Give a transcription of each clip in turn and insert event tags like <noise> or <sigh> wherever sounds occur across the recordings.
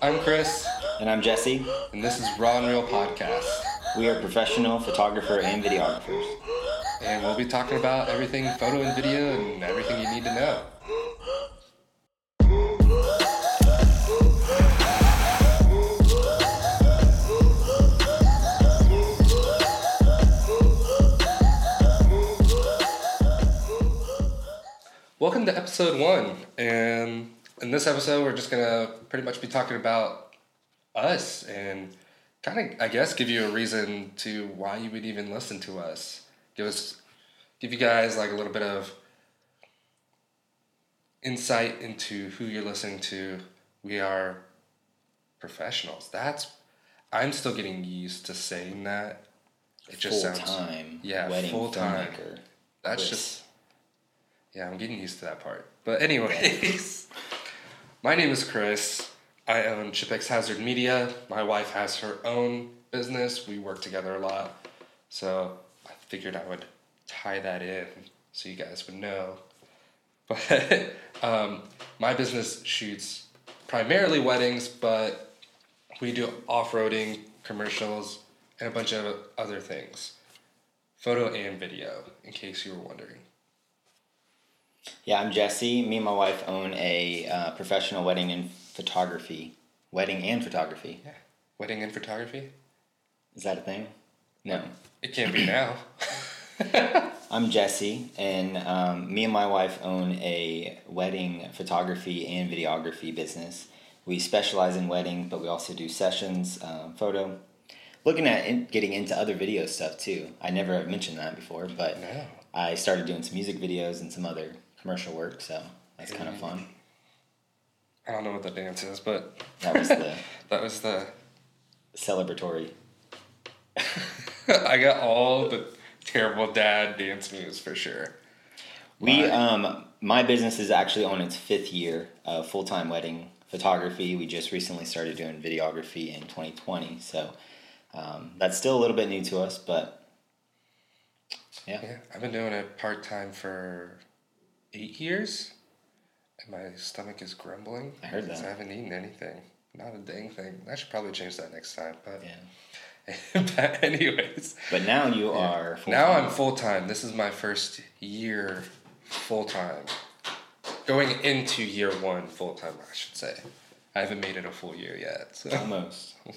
I'm Chris, And I'm Jesse. and this is Raw and Real Podcast. We are professional photographer and videographers. And we'll be talking about everything photo and video and everything you need to know. Welcome to episode one. And in this episode, we're just going to pretty much be talking about us and kind of, I guess, give you a reason to why you would even listen to us. Give us, give you guys like a little bit of insight into who you're listening to. We are professionals. That's, I'm still getting used to saying that. It just Full sounds, time yeah, wedding full-time. that's Chris. just, yeah, I'm getting used to that part. But anyways, <laughs> my name is Chris. I own Chipex Hazard Media. My wife has her own business. We work together a lot. So I figured I would tie that in so you guys would know. <laughs> But um, my business shoots primarily weddings, but we do off roading, commercials, and a bunch of other things. Photo and video, in case you were wondering. Yeah, I'm Jesse. Me and my wife own a uh, professional wedding and photography. Wedding and photography. Yeah. Wedding and photography? Is that a thing? No. It can't be now. <laughs> I'm Jesse, and um, me and my wife own a wedding photography and videography business. We specialize in wedding, but we also do sessions, um, photo. Looking at in, getting into other video stuff too. I never mentioned that before, but No. I started doing some music videos and some other commercial work, so that's kind of fun. I don't know what the dance is, but That was the <laughs> that was the. celebratory. <laughs> I got all the terrible dad dance moves for sure. We Right. um my business is actually on its fifth year of full time wedding photography. We just recently started doing videography in 2020, so um, that's still a little bit new to us, but yeah, Yeah, I've been doing it part time for eight years, and my stomach is grumbling. I heard that. I haven't eaten anything. Not a dang thing. I should probably change that next time. But, yeah. <laughs> but anyways, But now you are full now I'm full time. This is my first year full time. Going into year one full time, I should say. I haven't made it a full year yet. So. almost. <laughs>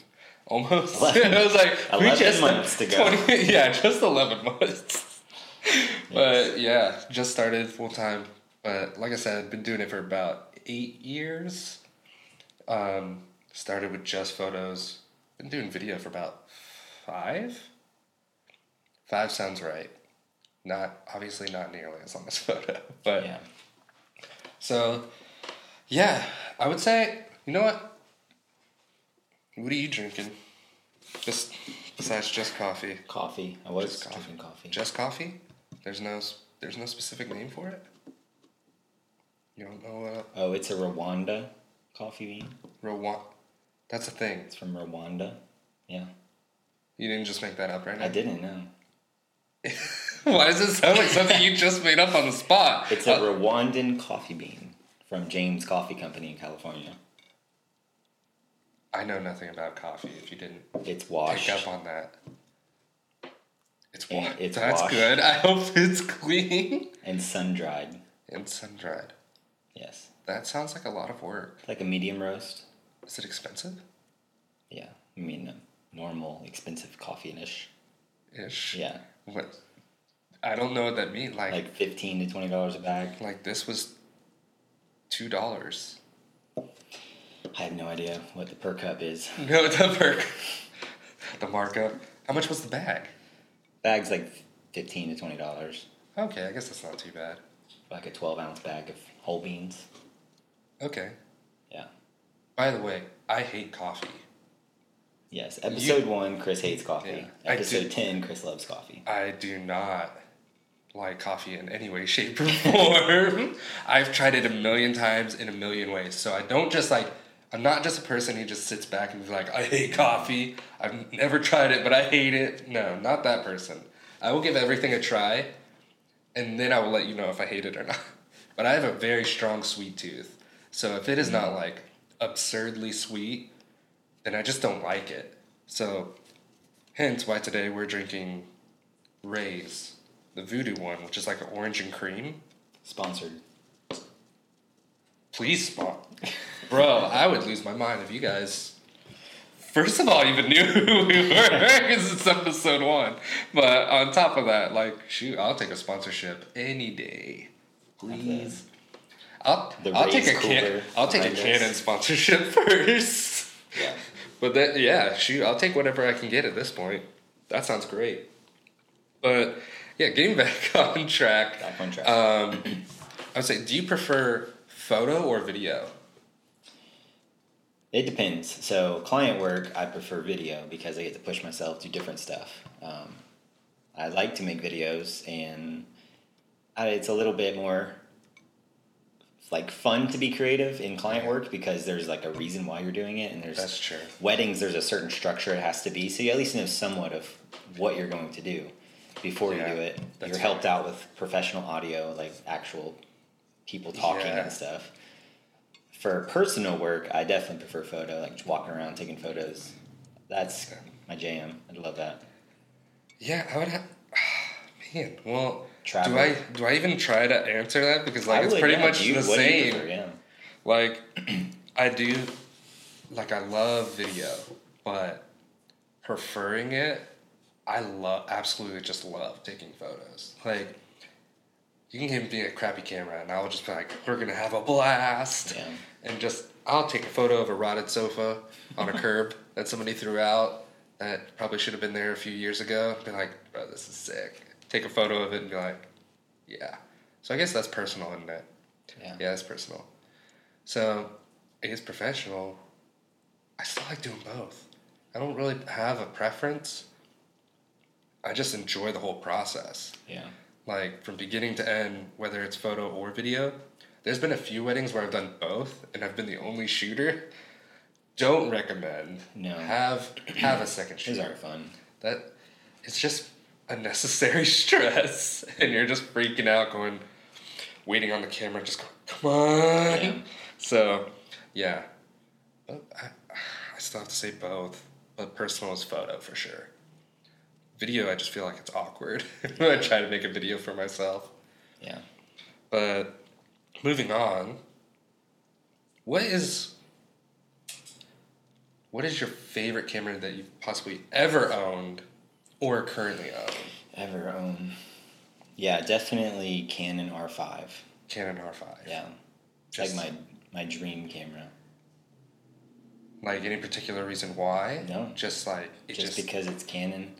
Almost. <laughs> Eleven- I was like, we 11 just months to go. 20 yeah, just eleven months. <laughs> But yeah, just started full time. But like I said, I've been doing it for about eight years. Um, started with just photos. Been doing video for about five. Five sounds right. Not obviously not nearly as long as <laughs> photo, but Yeah. so, yeah, I would say, you know what? What are you drinking? Just besides just coffee. Coffee. I was Just coffee. drinking coffee. Just coffee? There's no there's no specific name for it. You don't know what Oh, it's a Rwanda coffee bean. Rwanda. That's a thing. It's from Rwanda. Yeah. You didn't just make that up right now. I didn't know. <laughs> Why does it sound like something you just made up on the spot? It's a Uh, Rwandan coffee bean from James Coffee Company in California. I know nothing about coffee. If you didn't It's washed. pick up on that. It's wa- it's That's washed. good. <laughs> I hope it's clean and sun dried. and sun dried. Yes. That sounds like a lot of work. It's like a medium roast. Is it expensive? Yeah. I mean, normal, expensive coffee ish. Ish. Yeah. What? I don't know what that means. Like, like, Like 15 to $20 a bag. Like this was two dollars. I have no idea what the per cup is. <laughs> No, the perk. <laughs> the markup. How much was the bag? Bag's like 15 to $20. Okay, I guess that's not too bad. Like a 12 ounce bag of whole beans. Okay. Yeah. By the way, I hate coffee. Yes. Episode one, Chris hates coffee. Yeah, Episode do. 10, Chris loves coffee. I do not like coffee in any way, shape, or <laughs> form. I've tried it a million times in a million ways. So I don't just like, I'm not just a person who just sits back and is like, I hate coffee. I've never tried it, but I hate it. No, not that person. I will give everything a try and then I will let you know if I hate it or <laughs> not. But I have a very strong sweet tooth. So if it is not mm. like absurdly sweet, then I just don't like it. So, hence why today we're drinking Ray's, the voodoo one, which is like an orange and cream. Sponsored. Please spot. Bro, I would lose my mind if you guys, first of all, even knew <laughs> who we were <laughs> because it's episode one. But on top of that, like, shoot, I'll take a sponsorship any day. Please. I'll, I'll take a can, I'll take a. Canon sponsorship <laughs> first. Yeah. But that yeah, shoot, I'll take whatever I can get at this point. That sounds great. But yeah, getting back on track. Back on track. Um, I would say, do you prefer photo or video? It depends. So client work, I prefer video because I get to push myself, do different stuff. Um, I like to make videos, and I, it's a little bit more like fun to be creative in client work because there's like a reason why you're doing it, and there's That's true. weddings. There's a certain structure it has to be, so you at least know somewhat of what you're going to do before Yeah, you do it. You're helped out with professional audio, like actual people talking Yeah. and stuff for personal work, I definitely prefer photo, like just walking around taking photos. That's my jam. I love that. Yeah, I would have. <sighs> Man, well, Travel. do I do I even try to answer that because like I it's would, pretty yeah, much you- the what do you same. prefer? Yeah. Like, <clears throat> I do, like, I love video, but preferring it, I love, absolutely just love taking photos. Like, you can give me a crappy camera and I'll just be like, we're gonna have a blast. Yeah. And just, I'll take a photo of a rotted sofa on a <laughs> curb that somebody threw out that probably should have been there a few years ago. Be like, bro, this is sick. Take a photo of it and be like, yeah. So I guess that's personal, isn't it? Yeah. Yeah, it's personal. So, I guess professional, I still like doing both. I don't really have a preference. I just enjoy the whole process. Yeah. Like from beginning to end, whether it's photo or video. There's been a few weddings where I've done both and I've been the only shooter. Don't recommend. No. Have have a second shooter. aren't fun. That it's just unnecessary <laughs> stress, and you're just freaking out, going, waiting on the camera, just going, come on. Yeah. So, yeah, but I, I still have to say both, but personal is photo for sure. Video, I just feel like it's awkward <laughs> when I try to make a video for myself. Yeah. But moving on, what is what is your favorite camera that you've possibly ever owned or currently own? Ever own? Yeah, definitely Canon R5. Canon R5. Yeah. Just- like my my dream camera. Like any particular reason why? No. Just like it Just, just, because it's Canon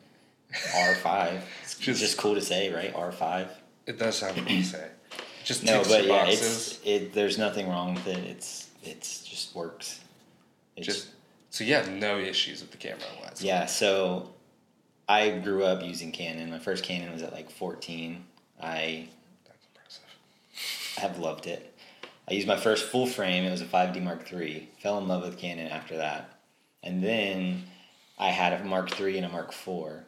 R5. It's Just- just, cool to say, right? R5. it does sound cool to say. Just No, but yeah, boxes. it's it. There's nothing wrong with it. It's it's just works. It's, just so you have no issues with the camera wise. yeah. So I grew up using Canon. My first Canon was at like 14. I That's impressive. I have loved it. I used my first full frame. It was a 5D Mark III. Fell in love with Canon after that, and then I had a Mark III and a Mark IV,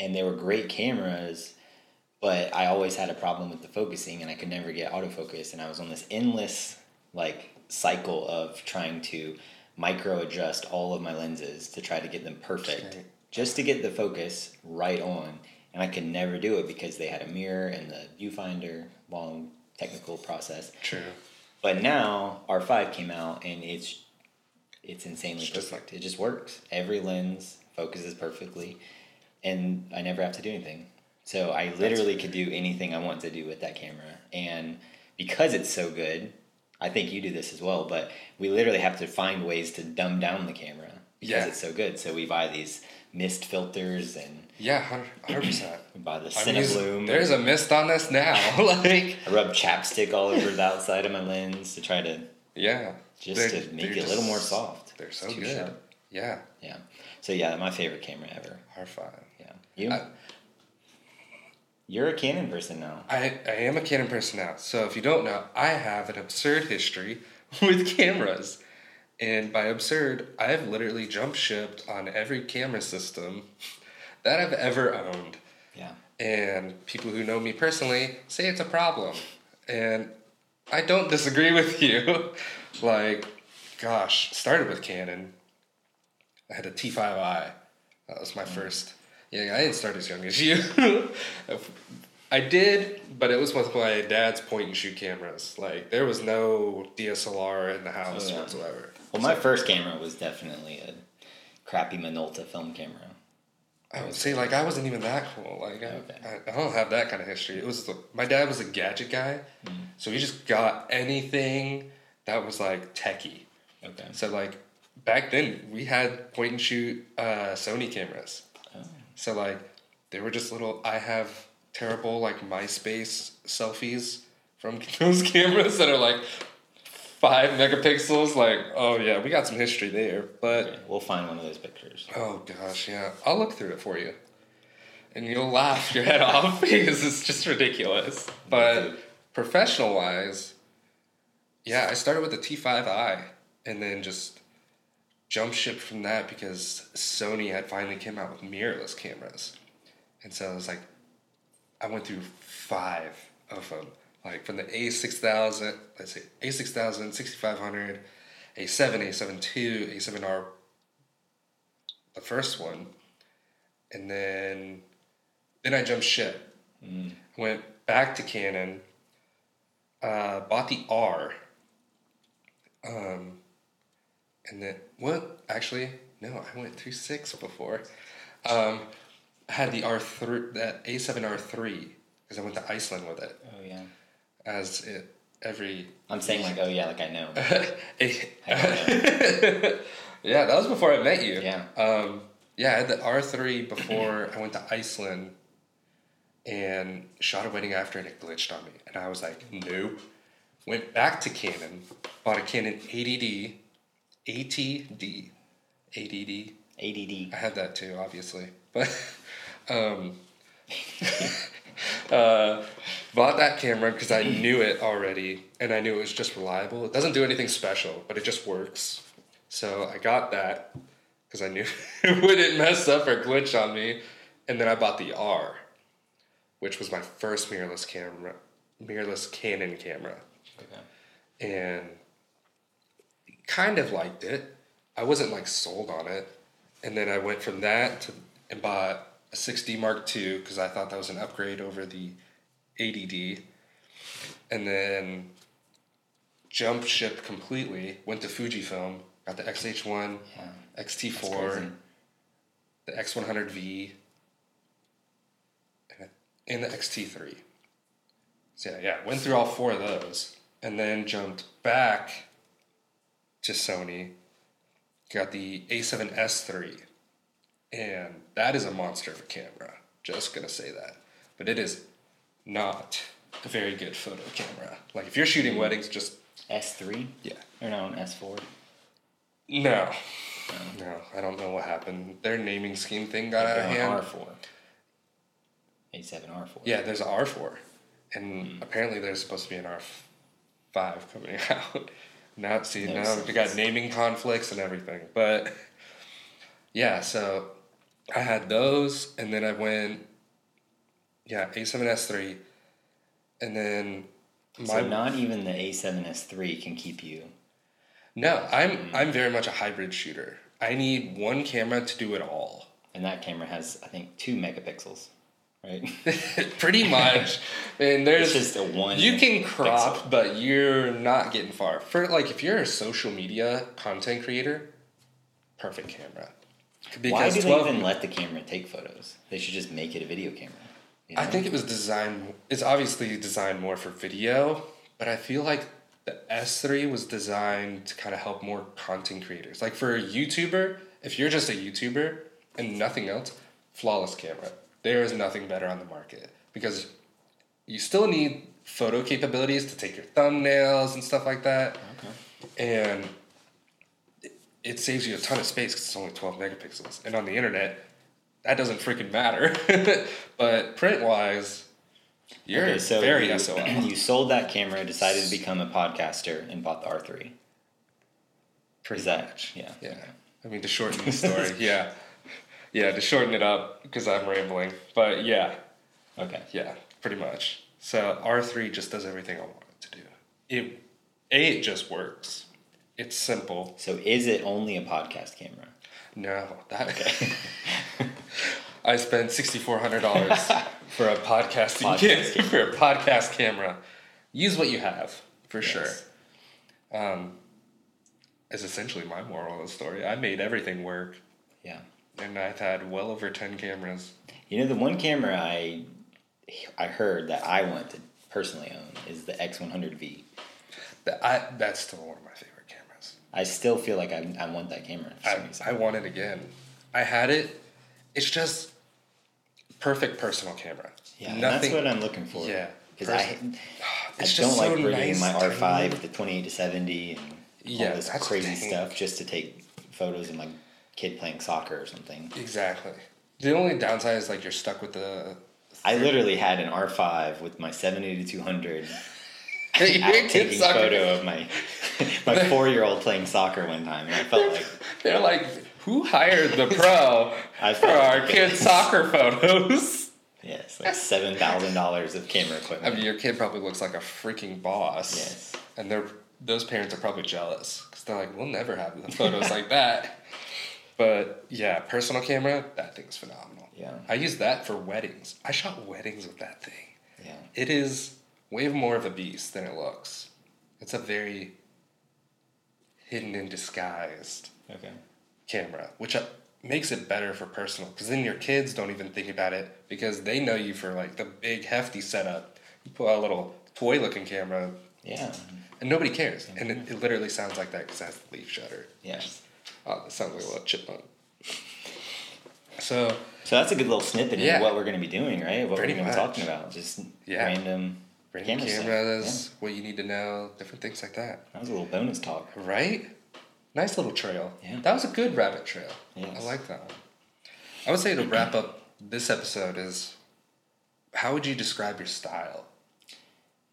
and they were great cameras. But I always had a problem with the focusing, and I could never get autofocus. And I was on this endless like cycle of trying to micro adjust all of my lenses to try to get them perfect, Okay. just to get the focus right on. And I could never do it because they had a mirror and the viewfinder, long technical process. True. But now R5 came out and it's it's insanely It's just perfect. it just works. Every lens focuses perfectly, and I never have to do anything. So I literally could do anything I want to do with that camera. And because it's so good, I think you do this as well. But we literally have to find ways to dumb down the camera because Yeah. it's so good. So we buy these mist filters and Yeah, hundred percent. <clears throat> buy the Cinebloom. There's a mist on this now. <laughs> like I rub chapstick all over the outside of my lens to try to yeah, just to make it a little more soft. They're so good. sharp. Yeah, Yeah. So yeah, my favorite camera ever. R five. You? I- You're a Canon person now. I, I am a Canon person now. So if you don't know, I have an absurd history <laughs> with cameras. And by absurd, I've literally jump shipped on every camera system <laughs> that I've ever owned. Yeah. And people who know me personally say it's a problem. And I don't disagree with you. <laughs> like, gosh, started with Canon. I had a T5i. That was my mm. first. Yeah, I didn't start as young as you. <laughs> I did, but it was with my dad's point and shoot cameras. Like there was no DSLR in the house Oh, yeah. whatsoever. Well, my first camera was definitely a crappy Minolta film camera. I would say like I wasn't even that cool. Like I, Okay. I, I don't have that kind of history. It was the, my dad was a gadget guy, Mm. so he just got anything that was like techie. Okay. So like back then we had point and shoot uh, Sony cameras. So like they were just little. I have terrible like MySpace selfies from <laughs> those cameras that are like five megapixels. Like oh yeah, we got some history there. But Okay, We'll find one of those pictures. oh gosh, yeah, I'll look through it for you, and you'll laugh your head <laughs> off because it's just ridiculous. But professional wise, yeah, I started with the T5i and then just jump ship from that because Sony had finally came out with mirrorless cameras. And so I was like, I went through five of them. Like from the A6000, let's see, A6000, 6500, A7, A7 II, A7R, the first one. And then, then I jumped ship. Went back to Canon, uh, bought the R. Um, and then what? Actually, no, I went through six before. Um, I had the R three, that A seven R three, because I went to Iceland with it, Oh yeah. as it every. I'm saying like, oh yeah, like I know. <laughs> <laughs> yeah, that was before I met you. Yeah. Um, yeah, I had the R three before I went to Iceland, and shot a wedding after, and it glitched on me, and I was like, nope. Went back to Canon, bought a Canon 80D, ATD, ADD. ADD. I had that too, obviously, but <laughs> um, <laughs> uh, bought that camera because I knew it already, and I knew it was just reliable. It doesn't do anything special, but it just works. So I got that because I knew <laughs> it wouldn't mess up or glitch on me, and then I bought the R, which was my first mirrorless camera, mirrorless Canon camera Okay. and kind of liked it. I wasn't like sold on it, and then I went from that to and bought a 6D Mark II because I thought that was an upgrade over the 80D, and then jumped ship completely. Went to Fujifilm, got the XH1, Yeah. XT4, crazy. the X100V, and- and the XT3. So yeah, yeah, went through all four of those, and then jumped back to Sony. Got the A7S3, and that is a monster of a camera. Just gonna say that, but it is not a very good photo camera. Like if you're shooting hmm. weddings, just S3 yeah. or no, an S4. No, oh. no, I don't know what happened. Their naming scheme thing got out of hand. R4. A7R4. Yeah, there's an R4, and hmm. apparently there's supposed to be an R5 coming <laughs> out. Now, see, Makes now we got naming conflicts and everything. But yeah, so I had those, and then I went, yeah, A7S3, and then my So not even the A7S3 can keep you. no, I'm hmm. I'm very much a hybrid shooter. I need one camera to do it all. And that camera has, I think, two megapixels, right? <laughs> Pretty much, and there's it's just a one. You can crop, pixel. but you're not getting far. For like, if you're a social media content creator, perfect camera. Why do 12 they even let the camera take photos? They should just make it a video camera. you I think it was designed. It's obviously designed more for video, but I feel like the S3 was designed to kind of help more content creators. Like for a YouTuber, if you're just a YouTuber and nothing else, flawless camera. There is nothing better on the market because you still need photo capabilities to take your thumbnails and stuff like that. Okay. and it, it saves you a ton of space because it's only 12 megapixels and on the internet that doesn't freaking matter <laughs> but print wise you're Okay, so very you, SOL <clears throat> you sold that camera, decided to become a podcaster, and bought the R3. pretty Is that much yeah? yeah I mean to shorten the story <laughs> yeah yeah to shorten it up because I'm rambling but yeah Okay. yeah pretty much so R3 just does everything I want it to do it a it just works It's simple. So is it only a podcast camera? No, that. Okay. <laughs> I spent sixty four hundred dollars <laughs> for a podcasting Podcast cam- for a podcast camera. Use what you have for sure. Um, is essentially my moral of the story. I made everything work, Yeah. And I've had well over ten cameras. You know, the one camera I I heard that I want to personally own is the X100V. That I that's still one of my favorite cameras. I still feel like I, I want that camera I. I want it again. I had it. It's just perfect personal camera. yeah, and that's what I'm looking for. Yeah. Because I, <sighs> I don't like so bringing nice my R5 hold. with the 28 to 70 and Yeah, all this crazy stuff just to take photos and my kid playing soccer or something. Exactly. The only downside is like you're stuck with the. I literally had an R5 with my 70 to 200 <laughs> Your out <laughs> kid's taking soccer- photo of my <laughs> my four year old playing soccer one time, and I felt like They're like, who hired the pro I for our like- kids' soccer photos? yes, like seven thousand dollars of camera equipment. I mean, your kid probably looks like a freaking boss. Yes. And they're those parents are probably jealous because they're like, we'll never have the photos like that. But yeah, personal camera, that thing's phenomenal. Yeah. I use that for weddings. I shot weddings with that thing. Yeah, It is way more of a beast than it looks. It's a very hidden and disguised okay. camera, which uh, makes it better for personal. Because then your kids don't even think about it because they know you for like the big hefty setup. You pull out a little toy looking camera Yeah, and nobody cares. And it, it literally sounds like that because it has the leaf shutter. yes. Oh, that sounds like a little chipmunk. <laughs> So So that's a good little snippet Yeah. into what we're going to be doing, right? What Pretty we're going to be talking about, just Yeah. random random camera cameras, what you need to know, different things like that. That was a little bonus talk. Right? Nice little trail. Yeah. That was a good rabbit trail. Yes. I like that one. I would say to wrap up this episode is how would you describe your style?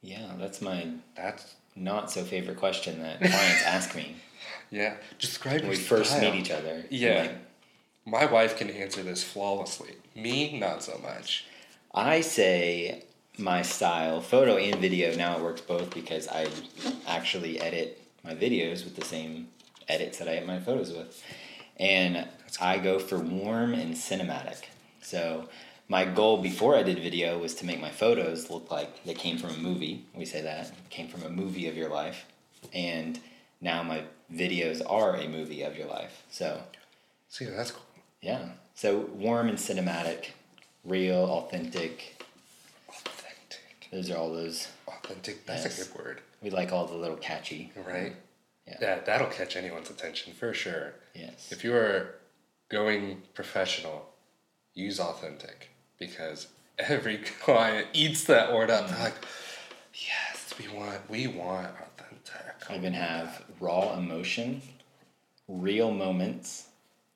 Yeah, that's my That's not so favorite question that <laughs> clients ask me yeah. Describe when we first meet each other. Yeah. Like, My wife can answer this flawlessly. Me, not so much. I say my style, photo and video. Now it works both because I actually edit my videos with the same edits that I edit my photos with, and I go for warm and cinematic. So my goal before I did video was to make my photos look like they came from a movie. We say that came from a movie of your life, and now my videos are a movie of your life. So See, that's cool. yeah, so warm and cinematic, real, authentic. Authentic. Those are all those. Authentic. That's Yes. a good word. We like all the little catchy. Right? Yeah. Yeah, that'll catch anyone's attention for sure. Yes. If you are going professional, use authentic because every <laughs> client eats that word up. They're like, yes, we want, we want authentic. I even have raw emotion, real moments,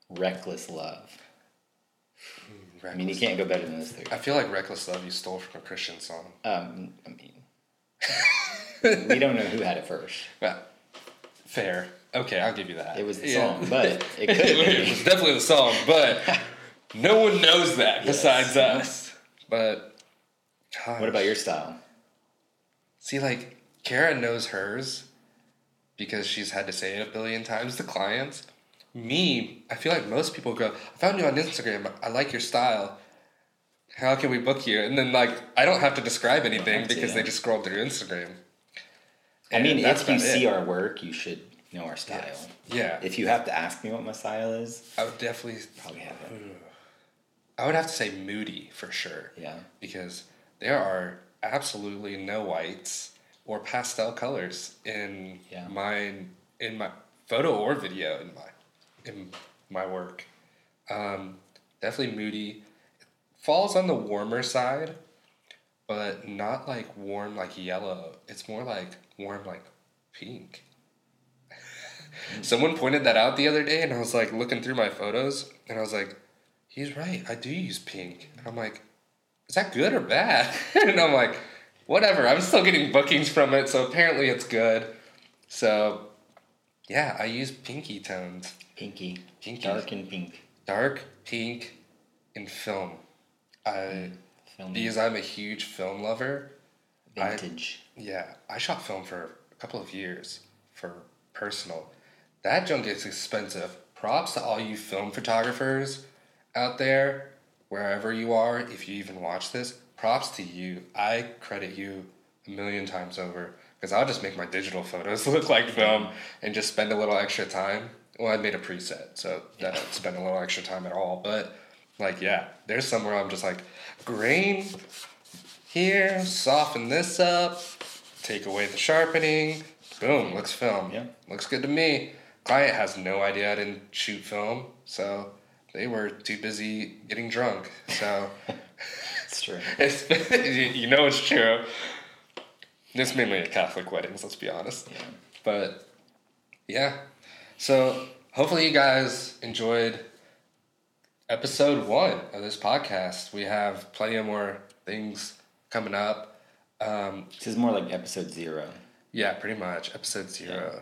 reckless love. I mean, you can't go better than this. three. I feel like reckless love you stole from a Christian song. Um, I mean, we don't know who had it first. <laughs> Well, fair. Okay, I'll give you that. It was the Yeah. song, but it <laughs> could it was definitely the song, but no one knows that besides us. But What about your style? See, like Kara knows hers because she's had to say it a billion times to clients. Me, I feel like most people go, I found you on Instagram. I like your style. How can we book you? And then, like, I don't have to describe anything because they just scroll through Instagram. I mean, if you see it. our work, you should know our style. Yeah, If you have to ask me what my style is, I would definitely, probably have it. Hmm. I would have to say moody for sure. Yeah. because there are absolutely no whites or pastel colors in Yeah. my in my photo or video in my in my work. Um, definitely moody. Falls on the warmer side, but not like warm like yellow. It's more like warm like pink. <laughs> Someone pointed that out the other day, and I was like looking through my photos, and I was like, "He's right. I do use pink." And I'm like, is that good or bad? <laughs> and I'm like, whatever. I'm still getting bookings from it, so apparently it's good. So, yeah, I use pinky tones, Pinky. Pinky. Dark and pink. dark pink, in film. I Film. because I'm a huge film lover. I- Vintage. Yeah, I shot film for a couple of years for personal. that junk gets expensive. Props to all you film photographers out there, wherever you are, if you even watch this. Props to you. I credit you a million times over because I'll just make my digital photos <laughs> look like film and just spend a little extra time. Well, I made a preset, so that don't spend a little extra time at all. But like, yeah, there's somewhere I'm just like, grain here, soften this up, take away the sharpening, boom, looks film. Yeah. Looks good to me. Client has no idea I didn't shoot film, so they were too busy getting drunk. So <laughs> It's true. <laughs> it's, <laughs> you know it's true. It's mainly at Catholic weddings, let's be honest. Yeah. But yeah. So hopefully you guys enjoyed episode one of this podcast. We have plenty of more things coming up. Um, This is more like episode zero, yeah, pretty much. Episode zero.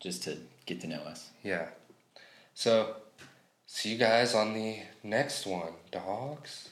just to get to know us. Yeah. So see you guys on the next one, dogs.